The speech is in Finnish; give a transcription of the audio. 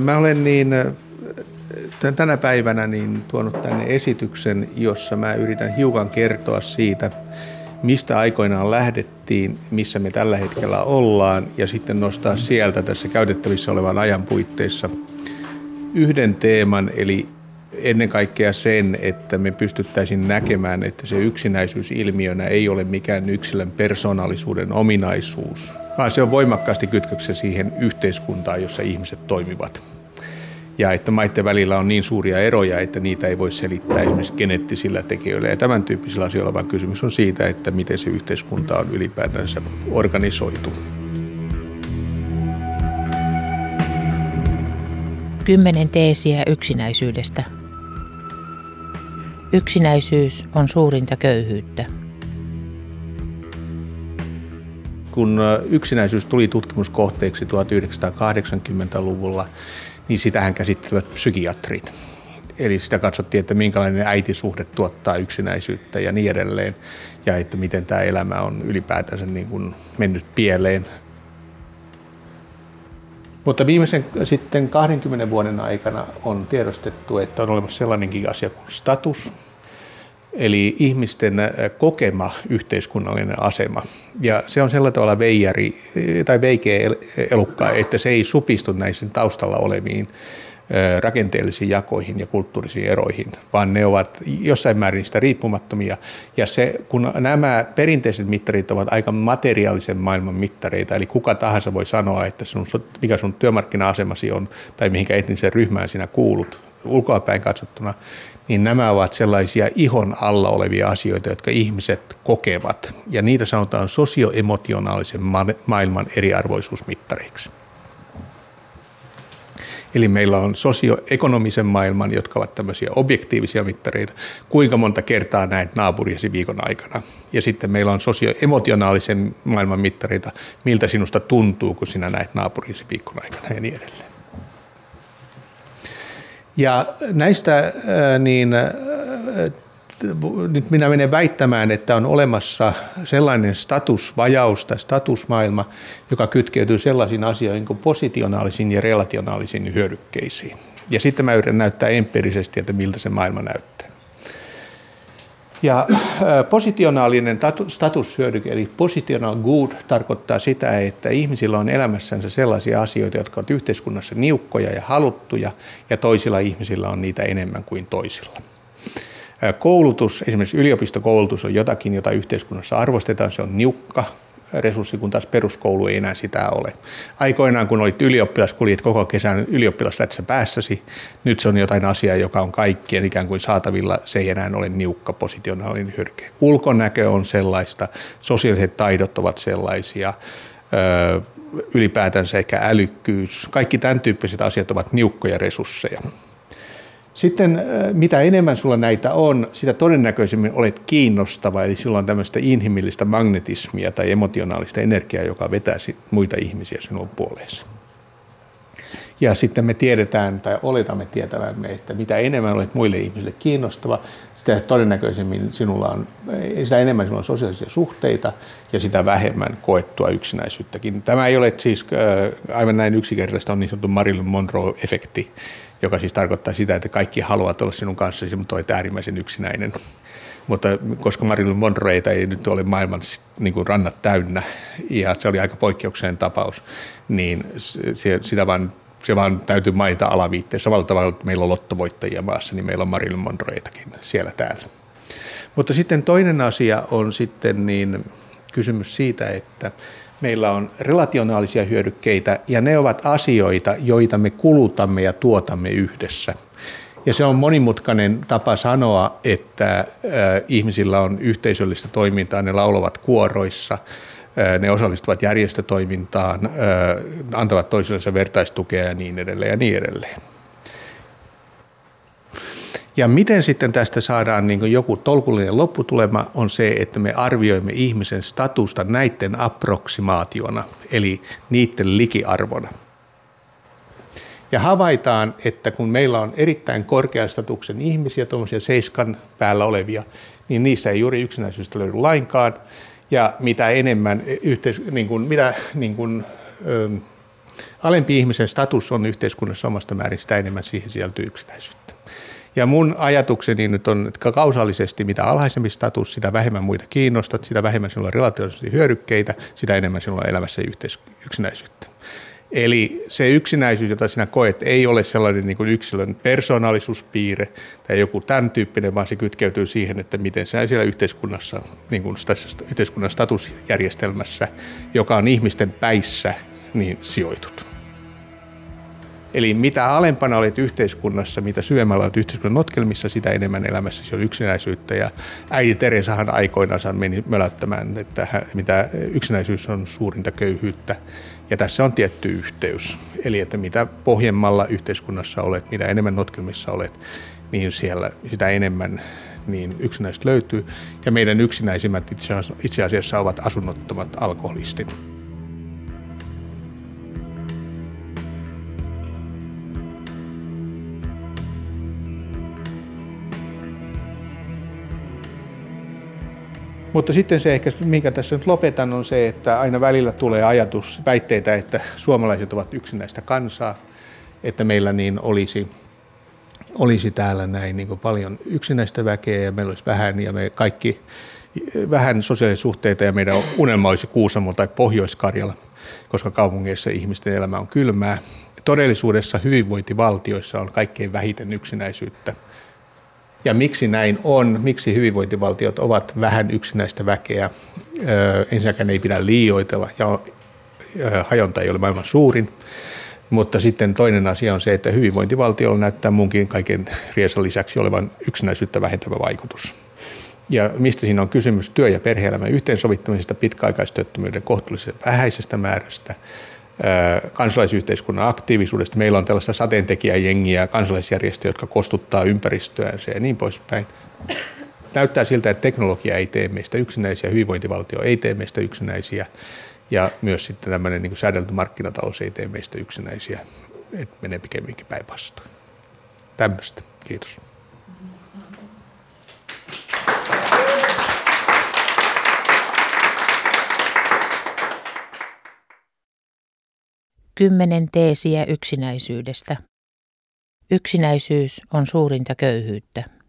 Mä olen niin tänä päivänä niin tuonut tänne esityksen, jossa mä yritän hiukan kertoa siitä, mistä aikoinaan lähdettiin, missä me tällä hetkellä ollaan ja sitten nostaa sieltä tässä käytettävissä olevan ajan puitteissa yhden teeman, eli ennen kaikkea sen, että me pystyttäisiin näkemään, että se yksinäisyys ilmiönä ei ole mikään yksilön persoonallisuuden ominaisuus, vaan se on voimakkaasti kytköksessä siihen yhteiskuntaan, jossa ihmiset toimivat. Ja että maiden välillä on niin suuria eroja, että niitä ei voi selittää esimerkiksi geneettisillä tekijöillä ja tämän tyyppisillä asioilla, vaan kysymys on siitä, että miten se yhteiskunta on ylipäätänsä organisoitu. Kymmenen teesiä yksinäisyydestä. Yksinäisyys on suurinta köyhyyttä. Kun yksinäisyys tuli tutkimuskohteeksi 1980-luvulla, niin sitähän käsittelevät psykiatrit. Eli sitä katsottiin, että minkälainen äitisuhde tuottaa yksinäisyyttä ja niin edelleen. Ja että miten tämä elämä on ylipäätänsä niin kuin mennyt pieleen. Mutta viimeisen sitten 20 vuoden aikana on tiedostettu, että on olemassa sellainenkin asia kuin status, eli ihmisten kokema yhteiskunnallinen asema. Ja se on sillä tavalla veijari tai veikeä elukka, että se ei supistu näihin taustalla oleviin rakenteellisiin jakoihin ja kulttuurisiin eroihin, vaan ne ovat jossain määrin sitä riippumattomia. Ja se, kun nämä perinteiset mittarit ovat aika materiaalisen maailman mittareita, eli kuka tahansa voi sanoa, että sun, mikä sun työmarkkina-asemasi on tai mihinkä etniseen ryhmään sinä kuulut ulkoapäin katsottuna, niin nämä ovat sellaisia ihon alla olevia asioita, jotka ihmiset kokevat. Ja niitä sanotaan sosioemotionaalisen maailman eriarvoisuusmittareiksi. Eli meillä on sosioekonomisen maailman, jotka ovat tämmöisiä objektiivisia mittareita, kuinka monta kertaa näet naapuriasi viikon aikana. Ja sitten meillä on sosioemotionaalisen maailman mittareita, miltä sinusta tuntuu, kun sinä näet naapuriasi viikon aikana ja niin edelleen. Ja näistä niin nyt minä menen väittämään, että on olemassa sellainen statusvajaus tai statusmaailma, joka kytkeytyy sellaisiin asioihin kuin positionaalisiin ja relationaalisiin hyödykkeisiin. Ja sitten mä yritän näyttää empiirisesti, että miltä se maailma näyttää. Ja positionaalinen statushyödyke, eli positional good, tarkoittaa sitä, että ihmisillä on elämässänsä sellaisia asioita, jotka ovat yhteiskunnassa niukkoja ja haluttuja, ja toisilla ihmisillä on niitä enemmän kuin toisilla. Koulutus, esimerkiksi yliopistokoulutus on jotakin, jota yhteiskunnassa arvostetaan, se on niukka resurssi, kun taas peruskoulu ei enää sitä ole. Aikoinaan, kun olit ylioppilas, kuljet koko kesän ylioppilaslätsä päässäsi, nyt se on jotain asiaa, joka on kaikkien ikään kuin saatavilla, se ei enää ole niukka positionaalinen hyrke. Ulkonäkö on sellaista, sosiaaliset taidot ovat sellaisia, ylipäätänsä ehkä älykkyys, kaikki tämän tyyppiset asiat ovat niukkoja resursseja. Sitten äh, mitä enemmän sulla näitä on, sitä todennäköisemmin olet kiinnostava, eli sulla on tämmöistä inhimillistä magnetismia tai emotionaalista energiaa, joka vetää muita ihmisiä sinun puoleesi. Ja sitten me tiedetään tai oletamme tietävämme, että mitä enemmän olet muille ihmisille kiinnostava, sitä todennäköisemmin sinulla on, sitä enemmän sinulla on sosiaalisia suhteita ja sitä vähemmän koettua yksinäisyyttäkin. Tämä ei ole siis äh, aivan näin yksinkertaista, on niin sanottu Marilyn Monroe-efekti, joka siis tarkoittaa sitä, että kaikki haluavat olla sinun kanssasi, mutta olet äärimmäisen yksinäinen. Mutta koska Marilyn Monroeita ei nyt ole maailman niin kuin rannat täynnä, ja se oli aika poikkeuksellinen tapaus, niin se, sitä vaan se vaan täytyy mainita alaviitteessä. Samalla tavalla, että meillä on lottovoittajia maassa, niin meillä on Marilyn Monroeitakin siellä täällä. Mutta sitten toinen asia on sitten niin kysymys siitä, että meillä on relationaalisia hyödykkeitä ja ne ovat asioita, joita me kulutamme ja tuotamme yhdessä. Ja se on monimutkainen tapa sanoa, että ihmisillä on yhteisöllistä toimintaa, ne laulavat kuoroissa, ne osallistuvat järjestötoimintaan, antavat toisillensa vertaistukea ja niin edelleen ja niin edelleen. Ja miten sitten tästä saadaan niin joku tolkullinen lopputulema on se, että me arvioimme ihmisen statusta näiden approksimaationa, eli niiden likiarvona. Ja havaitaan, että kun meillä on erittäin korkean statuksen ihmisiä, tuommoisia seiskan päällä olevia, niin niissä ei juuri yksinäisyystä löydy lainkaan. Ja mitä enemmän yhteis- niin kuin, mitä, niin kuin, ö, alempi ihmisen status on yhteiskunnassa omasta määrin, sitä enemmän siihen sisältyy yksinäisyyttä. Ja mun ajatukseni nyt on, että kausaalisesti mitä alhaisempi status, sitä vähemmän muita kiinnostat, sitä vähemmän sinulla on relatiivisesti hyödykkeitä, sitä enemmän sinulla on elämässä yhteis- yksinäisyyttä. Eli se yksinäisyys, jota sinä koet, ei ole sellainen niin kuin yksilön persoonallisuuspiirre tai joku tämän tyyppinen, vaan se kytkeytyy siihen, että miten sinä siellä yhteiskunnassa, niin kuin tässä yhteiskunnan statusjärjestelmässä, joka on ihmisten päissä, niin sijoitut. Eli mitä alempana olet yhteiskunnassa, mitä syvemmällä olet yhteiskunnan notkelmissa, sitä enemmän elämässäsi on yksinäisyyttä. Ja äiti Teresahan aikoinaan meni mölättämään, että mitä yksinäisyys on suurinta köyhyyttä. Ja tässä on tietty yhteys. Eli että mitä pohjemmalla yhteiskunnassa olet, mitä enemmän notkelmissa olet, niin siellä sitä enemmän niin yksinäiset löytyy. Ja meidän yksinäisimmät itse asiassa ovat asunnottomat alkoholistit. Mutta sitten se ehkä, minkä tässä nyt lopetan, on se, että aina välillä tulee ajatus, väitteitä, että suomalaiset ovat yksinäistä kansaa, että meillä niin olisi, olisi täällä näin niin paljon yksinäistä väkeä ja meillä olisi vähän ja me kaikki vähän sosiaalisia suhteita ja meidän unelma olisi Kuusamo tai Pohjois-Karjala, koska kaupungeissa ihmisten elämä on kylmää. Todellisuudessa hyvinvointivaltioissa on kaikkein vähiten yksinäisyyttä ja miksi näin on, miksi hyvinvointivaltiot ovat vähän yksinäistä väkeä. Ensinnäkään ei pidä liioitella ja hajonta ei ole maailman suurin. Mutta sitten toinen asia on se, että hyvinvointivaltiolla näyttää munkin kaiken riesan lisäksi olevan yksinäisyyttä vähentävä vaikutus. Ja mistä siinä on kysymys työ- ja perhe-elämän yhteensovittamisesta, pitkäaikaistyöttömyyden kohtuullisen vähäisestä määrästä, kansalaisyhteiskunnan aktiivisuudesta. Meillä on tällaista sateentekijäjengiä, kansalaisjärjestöjä, jotka kostuttaa ympäristöään ja niin poispäin. Näyttää siltä, että teknologia ei tee meistä yksinäisiä, hyvinvointivaltio ei tee meistä yksinäisiä ja myös sitten tämmöinen niin säädelty markkinatalous ei tee meistä yksinäisiä, että menee pikemminkin päinvastoin. Tämmöistä. Kiitos. Kymmenen teesiä yksinäisyydestä. Yksinäisyys on suurinta köyhyyttä.